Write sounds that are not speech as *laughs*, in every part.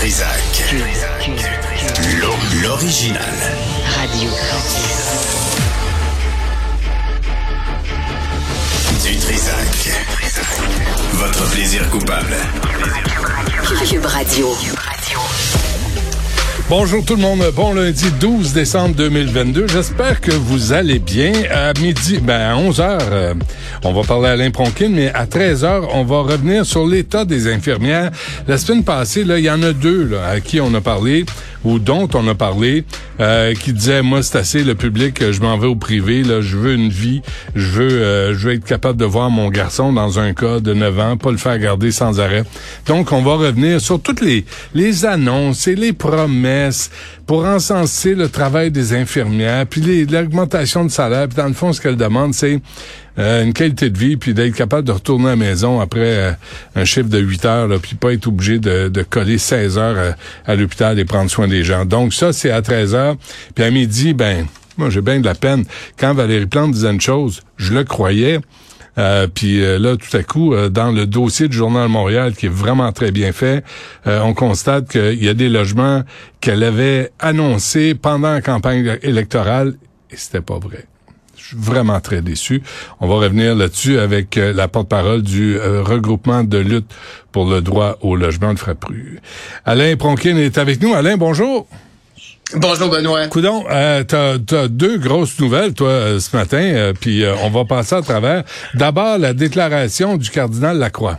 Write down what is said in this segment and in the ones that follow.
Trisac. L'original. Radio. Du Trisac. Votre plaisir coupable. Cube Radio. Bonjour tout le monde, bon lundi 12 décembre 2022. J'espère que vous allez bien. À midi, ben à 11 heures, euh, on va parler à Alain Pronkin, mais à 13 heures, on va revenir sur l'état des infirmières. La semaine passée, là, il y en a deux là, à qui on a parlé ou dont on a parlé, euh, qui disaient moi c'est assez le public, je m'en vais au privé, là, je veux une vie, je veux, euh, je veux être capable de voir mon garçon dans un cas de 9 ans, pas le faire garder sans arrêt. Donc on va revenir sur toutes les les annonces et les promesses pour encenser le travail des infirmières, puis l'augmentation de salaire, puis dans le fond ce qu'elles demandent c'est euh, une qualité de vie, puis d'être capable de retourner à la maison après euh, un chiffre de 8 heures, là, puis pas être obligé de, de coller 16 heures euh, à, l'hôpital et prendre soin des gens. Donc ça, c'est à 13 heures. Puis à midi, ben, moi j'ai bien de la peine. Quand Valérie Plante disait une chose, je le croyais. puis là, tout à coup, dans le dossier du Journal Montréal, qui est vraiment très bien fait, on constate qu'il y a des logements qu'elle avait annoncés pendant la campagne électorale, et c'était pas vrai vraiment très déçu. On va revenir là-dessus avec euh, la porte-parole du euh, regroupement de lutte pour le droit au logement de Frappru. Alain Pronkin est avec nous. Alain, bonjour. Bonjour Benoît. Coudon, euh, t'as as deux grosses nouvelles toi euh, ce matin, puis on va passer à travers. D'abord la déclaration du cardinal Lacroix.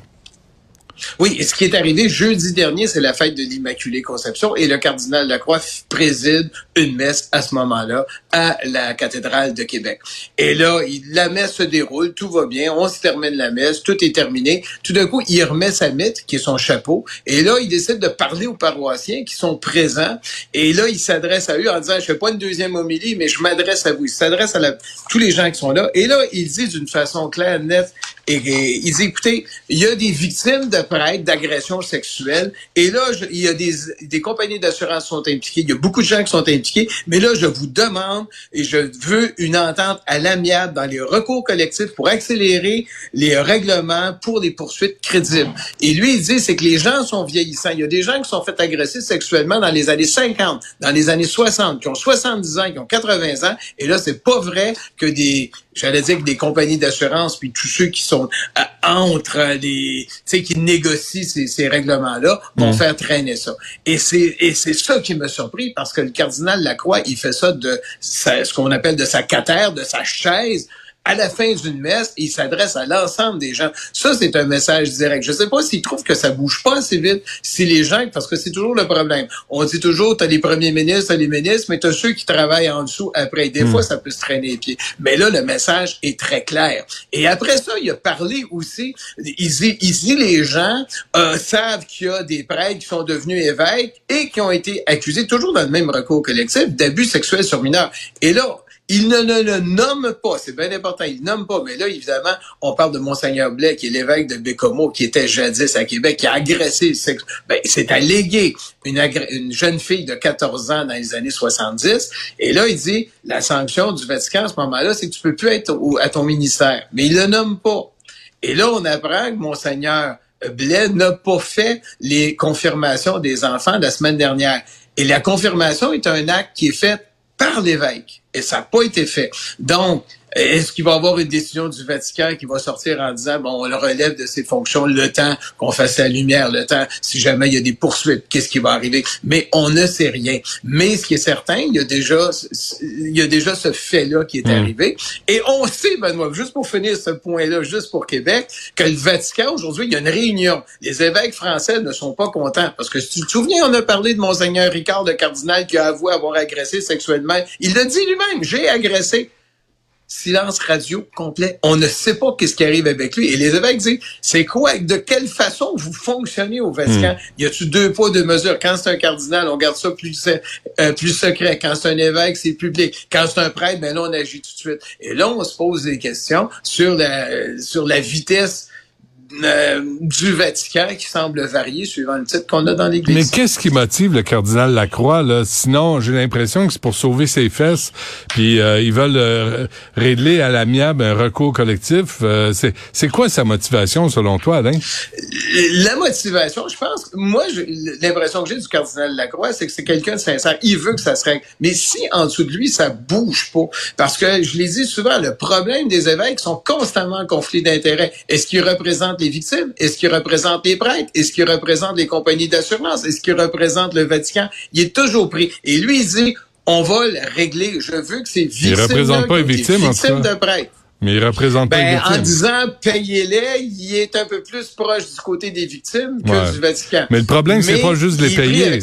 Oui, ce qui est arrivé jeudi dernier, c'est la fête de l'Immaculée Conception et le cardinal Lacroix préside une messe à ce moment-là à la cathédrale de Québec. Et là, la messe se déroule, tout va bien, on se termine la messe, tout est terminé. Tout d'un coup, il remet sa mythe, qui est son chapeau, et là, il décide de parler aux paroissiens qui sont présents. Et là, il s'adresse à eux en disant, je fais pas une deuxième homélie, mais je m'adresse à vous. Il s'adresse à tous les gens qui sont là. Et là, il dit d'une façon claire, nette, et, il dit, écoutez, il y a des victimes de prêtres d'agressions sexuelles. Et là, il y a des, des compagnies d'assurance sont impliquées. Il y a beaucoup de gens qui sont impliqués. Mais là, je vous demande et je veux une entente à l'amiable dans les recours collectifs pour accélérer les règlements pour des poursuites crédibles. Et lui, il dit, c'est que les gens sont vieillissants. Il y a des gens qui sont fait agresser sexuellement dans les années 50, dans les années 60, qui ont 70 ans, qui ont 80 ans. Et là, c'est pas vrai que des j'allais dire que des compagnies d'assurance puis tous ceux qui sont euh, entre les tu sais qui négocient ces, ces règlements là vont mm. faire traîner ça et c'est et c'est ça qui me surpris parce que le cardinal Lacroix il fait ça de ce qu'on appelle de sa catère de sa chaise à la fin d'une messe, il s'adresse à l'ensemble des gens. Ça, c'est un message direct. Je sais pas s'il trouve que ça bouge pas assez vite, si les gens, parce que c'est toujours le problème. On dit toujours, t'as les premiers ministres, t'as les ministres, mais t'as ceux qui travaillent en dessous après. Des hmm. fois, ça peut se traîner les pieds. Mais là, le message est très clair. Et après ça, il a parlé aussi, il dit, ici, les gens euh, savent qu'il y a des prêtres qui sont devenus évêques et qui ont été accusés, toujours dans le même recours collectif, d'abus sexuels sur mineurs. Et là, il ne, le nomme pas, c'est bien important, il ne nomme pas, mais là, évidemment, on parle de Monseigneur Blais, qui est l'évêque de Bécomo, qui était jadis à Québec, qui a agressé, ben, c'est allégué une, une jeune fille de 14 ans dans les années 70, et là, il dit, la sanction du Vatican à ce moment-là, c'est que tu peux plus être à ton ministère, mais il le nomme pas. Et là, on apprend que Monseigneur Blais n'a pas fait les confirmations des enfants la semaine dernière. Et la confirmation est un acte qui est fait par l'évêque. Et ça n'a pas été fait. Donc, est-ce qu'il va y avoir une décision du Vatican qui va sortir en disant, bon, on le relève de ses fonctions le temps qu'on fasse la lumière, le temps, si jamais il y a des poursuites, qu'est-ce qui va arriver? Mais on ne sait rien. Mais ce qui est certain, il y a déjà, il y a déjà ce fait-là qui est hmm. arrivé. Et on sait, Benoît, juste pour finir ce point-là, juste pour Québec, que le Vatican, aujourd'hui, il y a une réunion. Les évêques français ne sont pas contents. Parce que si tu te souviens, on a parlé de Monseigneur Ricard, de cardinal, qui a avoué avoir agressé sexuellement. Il l'a dit lui-même, j'ai agressé silence radio complet. On ne sait pas qu'est-ce qui arrive avec lui. Et les évêques disent, c'est quoi, de quelle façon vous fonctionnez au Vatican? Hmm. Y a-tu deux poids, deux mesures? Quand c'est un cardinal, on garde ça plus, euh, plus secret. Quand c'est un évêque, c'est public. Quand c'est un prêtre, ben là, on agit tout de suite. Et là, on se pose des questions sur la, sur la vitesse euh, du Vatican qui semble varier suivant le titre qu'on a dans l'Église. Mais qu'est-ce qui motive le cardinal Lacroix là? Sinon, j'ai l'impression que c'est pour sauver ses fesses, puis euh, ils veulent euh, régler à l'amiable un recours collectif. Euh, c'est c'est quoi sa motivation selon toi, Alain? La motivation, je pense, moi, l'impression que j'ai du cardinal Lacroix, c'est que c'est quelqu'un de sincère. Il veut que ça se règle. Mais si en dessous de lui, ça bouge pas, parce que je l'ai dit souvent, le problème des évêques sont constamment en conflit d'intérêts. Est-ce qu'ils représentent les victimes? Est-ce qu'ils représentent les prêtres? Est-ce qu'ils représentent les compagnies d'assurance? Est-ce qu'ils représentent le Vatican? Il est toujours pris. Et lui, il dit, on va le régler. Je veux que ces victimes... Il représente pas les victimes, victimes de prêtres. Mais il représente pas ben, les. En disant payez-les, il est un peu plus proche du côté des victimes que Ouais. du Vatican. Mais le problème, c'est Mais pas juste de les payer.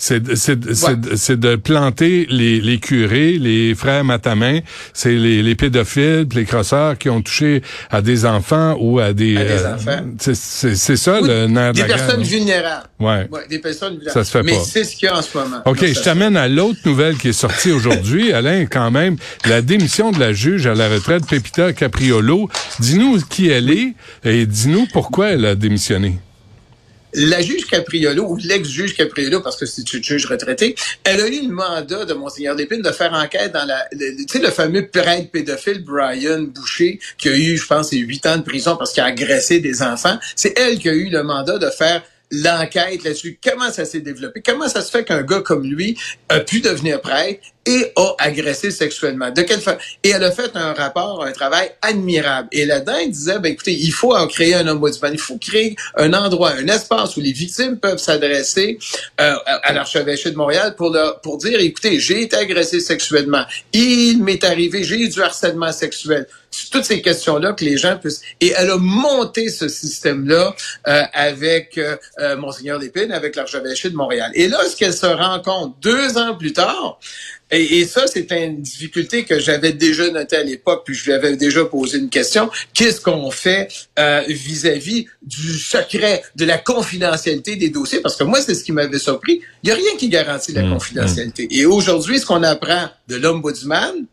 C'est Ouais. de planter les, les curés, les frères matamin, c'est les, les pédophiles, les crosseurs qui ont touché à des enfants ou à des À des euh, enfants. c'est ça le nerf de Des la guerre, personnes vulnérables. Ouais. Ouais, des personnes vulnérables. Ça se fait Mais pas. c'est ce qu'il y a en ce moment. OK, je t'amène à l'autre nouvelle qui est sortie aujourd'hui, *laughs* Alain, quand même, la démission de la juge à la retraite, Capriolo. Dis-nous qui elle est et dis-nous pourquoi elle a démissionné. La juge Capriolo, ou l'ex-juge Capriolo, parce que c'est une juge retraitée, elle a eu le mandat de Monseigneur Lépine de faire enquête dans la, tu sais, le fameux prêtre pédophile Brian Boucher, qui a eu, je pense, huit ans de prison parce qu'il a agressé des enfants. C'est elle qui a eu le mandat de faire l'enquête là-dessus. Comment ça s'est développé? Comment ça se fait qu'un gars comme lui a pu devenir prêtre et a agressé sexuellement? De quelle façon? Et elle a fait un rapport, un travail admirable. Et là-dedans, elle disait, ben, écoutez, il faut créer un ombudsman. Il faut créer un endroit, un espace où les victimes peuvent s'adresser euh, à l'archevêché de Montréal pour leur, pour dire, écoutez, j'ai été agressé sexuellement. Il m'est arrivé, j'ai eu du harcèlement sexuel. Toutes ces questions-là que les gens puissent. Et elle a monté ce système-là euh, avec euh, euh, Monseigneur Lépine, avec l'archevêché de Montréal. Et là, ce qu'elle se rend compte deux ans plus tard, et, et ça, c'est une difficulté que j'avais déjà notée à l'époque, puis je lui avais déjà posé une question. Qu'est-ce qu'on fait euh, vis-à-vis du secret, de la confidentialité des dossiers? Parce que moi, c'est ce qui m'avait surpris. Il n'y a rien qui garantit la Mmh, confidentialité. Et aujourd'hui, ce qu'on apprend de l'ombudsman,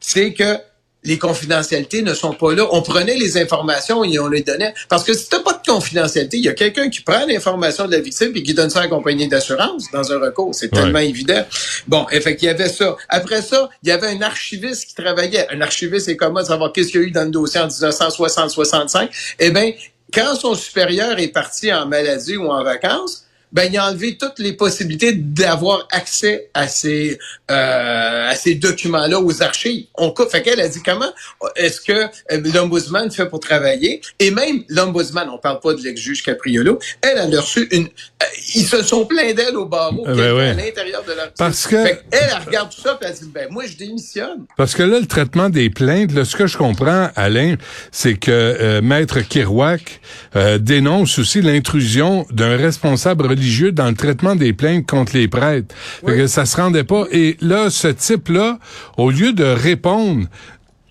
c'est que les confidentialités ne sont pas là. On prenait les informations et on les donnait. Parce que si t'as pas de confidentialité, il y a quelqu'un qui prend l'information de la victime et qui donne ça à la compagnie d'assurance dans un recours. C'est Ouais. tellement évident. Bon, effectivement, il y avait ça. Après ça, il y avait un archiviste qui travaillait. Un archiviste, c'est comment savoir qu'est-ce qu'il y a eu dans le dossier en 1960-65. Eh bien, quand son supérieur est parti en maladie ou en vacances, ben il a enlevé toutes les possibilités d'avoir accès à ces euh, à ces documents-là aux archives. On coupe. Fait qu'elle a dit comment est-ce que euh, l'ombudsman fait pour travailler? Et même l'ombudsman, on parle pas de l'ex-juge Capriolo, elle elle a reçu une euh, ils se sont plaints d'elle au barreau Eh ben ouais. à l'intérieur de leur Parce que- Fait elle, elle regarde tout ça puis elle dit ben moi je démissionne. Parce que là, le traitement des plaintes, là, ce que je comprends, Alain, c'est que euh, Maître Kirouac euh, dénonce aussi l'intrusion d'un responsable religieux dans le traitement des plaintes contre les prêtres. Fait Oui. que ça se rendait pas. Et là, ce type-là, au lieu de répondre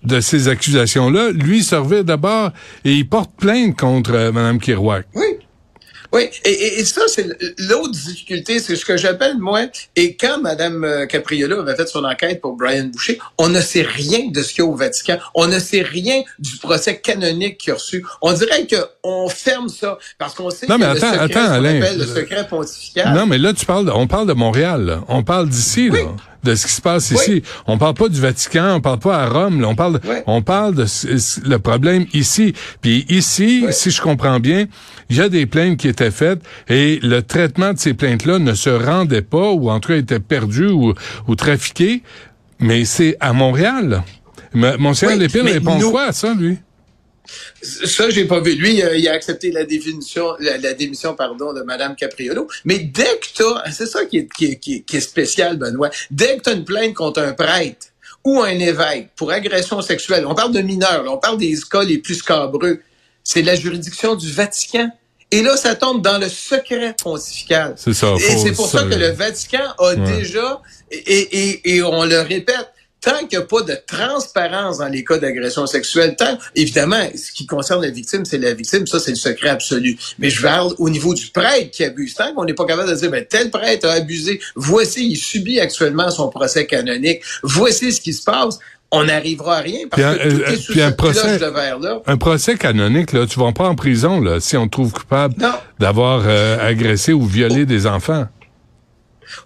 de ces accusations-là, lui se revient d'abord et il porte plainte contre euh, Mme Kirouac. Oui. Oui, et, et, et ça, c'est l'autre difficulté, c'est ce que j'appelle, moi, et quand Mme Capriolo avait fait son enquête pour Brian Boucher, on ne sait rien de ce qu'il y a au Vatican. On ne sait rien du procès canonique qu'il a reçu. On dirait qu'on ferme ça, parce qu'on sait Non, que mais le attends, secret, attends, ce qu'on Alain. appelle le secret pontifical. Non, mais là, tu parles, de- on parle de Montréal, là. on parle d'ici, Oui. là, de ce qui se passe Oui. ici. On parle pas du Vatican, on parle pas à Rome, là. on parle, Oui. on parle de le problème ici. Puis ici, Oui. si je comprends bien, il y a des plaintes qui étaient faites et le traitement de ces plaintes-là ne se rendait pas ou en tout cas était perdu ou, ou trafiqué. Mais c'est à Montréal. Oui, Lépine répond nous- quoi à ça, lui? Ça, j'ai pas vu. Lui, euh, il a accepté la définition, la, la démission, pardon, de Madame Capriolo. Mais dès que t'as, c'est ça qui est, qui, est, qui est- qui est spécial, Benoît. Dès que t'as une plainte contre un prêtre ou un évêque pour agression sexuelle, on parle de mineurs, là, on parle des cas les plus scabreux. C'est la juridiction du Vatican. Et là, ça tombe dans le secret pontifical. C'est ça. Et c'est pour ça que le Vatican a déjà, et, et, et on le répète, tant qu'il n'y a pas de transparence dans les cas d'agression sexuelle, tant, évidemment, ce qui concerne la victime, c'est la victime, ça c'est le secret absolu. Mais je parle au niveau du prêtre qui abuse, tant qu'on n'est pas capable de dire, ben, tel prêtre a abusé, voici, il subit actuellement son procès canonique, voici ce qui se passe, on n'arrivera à rien parce un- que tout euh, est sous puis un procès- de verre-là. Un procès canonique, là, tu vas pas en prison là, si on te trouve coupable d'avoir euh, agressé ou violé des enfants.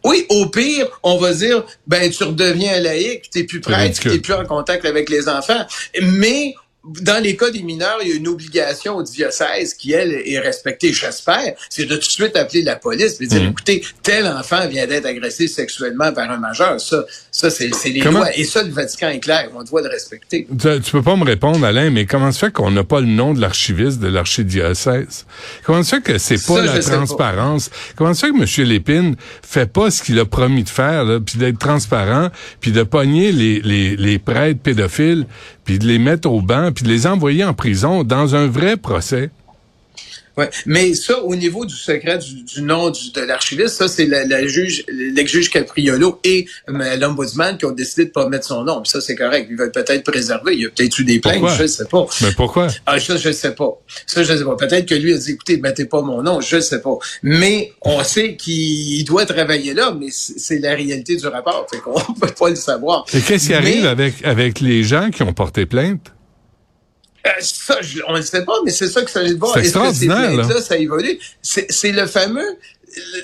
Oui, au pire, on va dire, ben tu redeviens un laïc, t'es plus prêtre, t'es plus en contact avec les enfants. Mais dans les cas des mineurs, il y a une obligation au diocèse qui, elle, est respectée, j'espère, c'est de tout de suite appeler la police et dire, Mhm. écoutez, tel enfant vient d'être agressé sexuellement par un majeur. Ça, ça c'est les Comment- lois. Et ça, le Vatican est clair, on doit le respecter. Tu, tu peux pas me répondre, Alain, mais comment se fait qu'on n'a pas le nom de l'archiviste de l'archidiocèse? Comment se fait que c'est pas Ça, la pas. transparence? Comment se fait que M. Lépine fait pas ce qu'il a promis de faire, puis d'être transparent, puis de pogner les, les, les prêtres pédophiles, puis de les mettre au banc, puis de les envoyer en prison dans un vrai procès? Ouais. Mais ça, au niveau du secret du, du nom du- de l'archiviste, ça, c'est la, la juge, l'ex-juge Capriolo et euh, l'ombudsman qui ont décidé de pas mettre son nom. Puis ça, c'est correct. Ils veulent peut-être préserver. Il y a peut-être eu des plaintes, Pourquoi? je sais pas. Mais pourquoi? Ah, ça, je sais pas. Ça, je sais pas. Peut-être que lui a dit, écoutez, mettez pas mon nom, je sais pas. Mais on sait qu'il doit travailler là, mais c'est la réalité du rapport. Fait qu'on *laughs* peut pas le savoir. Et qu'est-ce qui Mais- arrive avec, avec les gens qui ont porté plainte? Euh, ça, je- on ne sait pas, mais c'est ça que ça va. C'est que ces extraordinaire, là. plaintes-là, ça évolue? C'est le fameux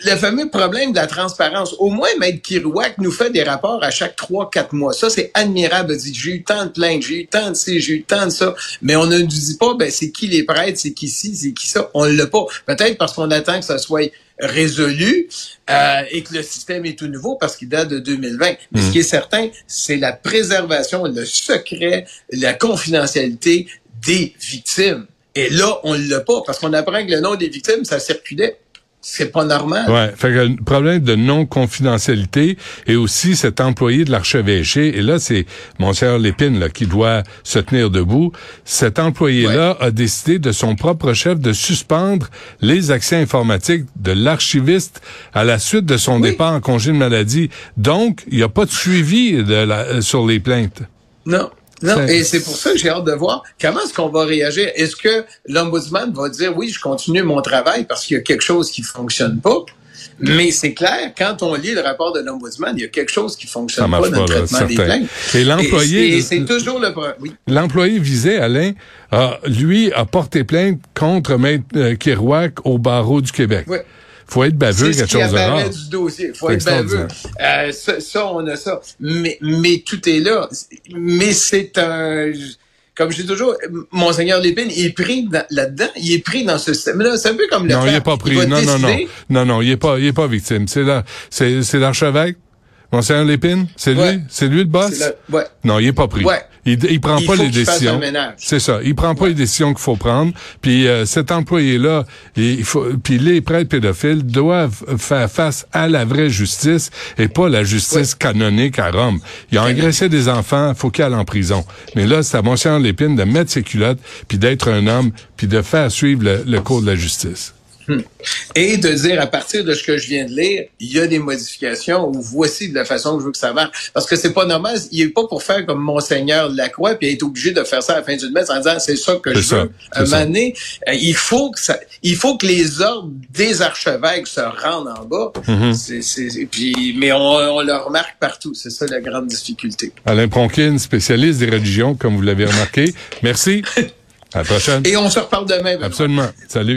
le fameux problème de la transparence. Au moins, Maître Kirouac nous fait des rapports à chaque trois, quatre mois. Ça, c'est admirable. Dit, j'ai eu tant de plaintes, j'ai eu tant de ci, j'ai eu tant de ça. Mais on ne nous dit pas, ben, c'est qui les prêtres, c'est qui ci, c'est qui ça. On l'a pas. Peut-être parce qu'on attend que ça soit résolu euh, et que le système est tout nouveau parce qu'il date de 2020. Mais ce qui est certain, c'est la préservation, le secret, la confidentialité des victimes. Et là, on l'a pas parce qu'on apprend que le nom des victimes, ça circulait. C'est pas normal. Ouais, fait que le problème de non-confidentialité et aussi cet employé de l'archevêché, et là, c'est Monseigneur Lépine là, qui doit se tenir debout. Cet employé-là a décidé de son propre chef de suspendre les accès informatiques de l'archiviste à la suite de son Oui. départ en congé de maladie. Donc, il n'y a pas de suivi de la, euh, sur les plaintes. Non. Non, et c'est pour ça que j'ai hâte de voir comment est-ce qu'on va réagir. Est-ce que l'ombudsman va dire oui, je continue mon travail parce qu'il y a quelque chose qui fonctionne pas? Mais c'est clair, quand on lit le rapport de l'ombudsman, il y a quelque chose qui fonctionne pas dans le là, traitement des plaintes. Et l'employé- c'est et c'est toujours le problème. Oui. L'employé visé, Alain, a, lui, a porté plainte contre Maître euh, Kerouac au barreau du Québec. Ouais. Faut être baveux, quelque chose de rare. du dossier. faut être baveux. Euh, ça, ça, on a ça. Mais, mais tout est là. Mais c'est un... Comme je dis toujours, Monseigneur Lépine il est pris dans- là-dedans. Il est pris dans ce système-là. C'est un peu comme le Non, il clerc. est pas pris. Non, non, non. Non, non, il est pas, il est pas victime. C'est là, c'est, c'est l'archevêque. Monseigneur Lépine? C'est lui? C'est lui le boss? Le- ouais. Non, il est pas pris. Ouais. Il, il prend Il pas les décisions. C'est ça. Il prend pas les décisions qu'il faut prendre. Puis euh, cet employé-là, il faut. Puis les prêtres pédophiles doivent faire face à la vraie justice et pas la justice canonique à Rome. Il a agressé des enfants, faut qu'il aille en prison. Mais là, c'est à Monseigneur Lépine de mettre ses culottes, puis d'être un homme, puis de faire suivre le, le cours de la justice. Et de dire, à partir de ce que je viens de lire, il y a des modifications ou voici de la façon que je veux que ça marche. Parce que c'est pas normal. Il est pas pour faire comme Monseigneur Lacroix puis être obligé de faire ça à la fin d'une messe en disant c'est ça que je ça, veux. À un ça. moment donné, euh, il faut que ça, il faut que les ordres des archevêques se rendent en bas. Mm-hmm. Puis, mais on, on le remarque partout. C'est ça la grande difficulté. Alain Pronkin, spécialiste des religions, comme vous l'avez remarqué. Merci. *laughs* À la prochaine. Et on se reparle demain. Benoît. Absolument. Salut.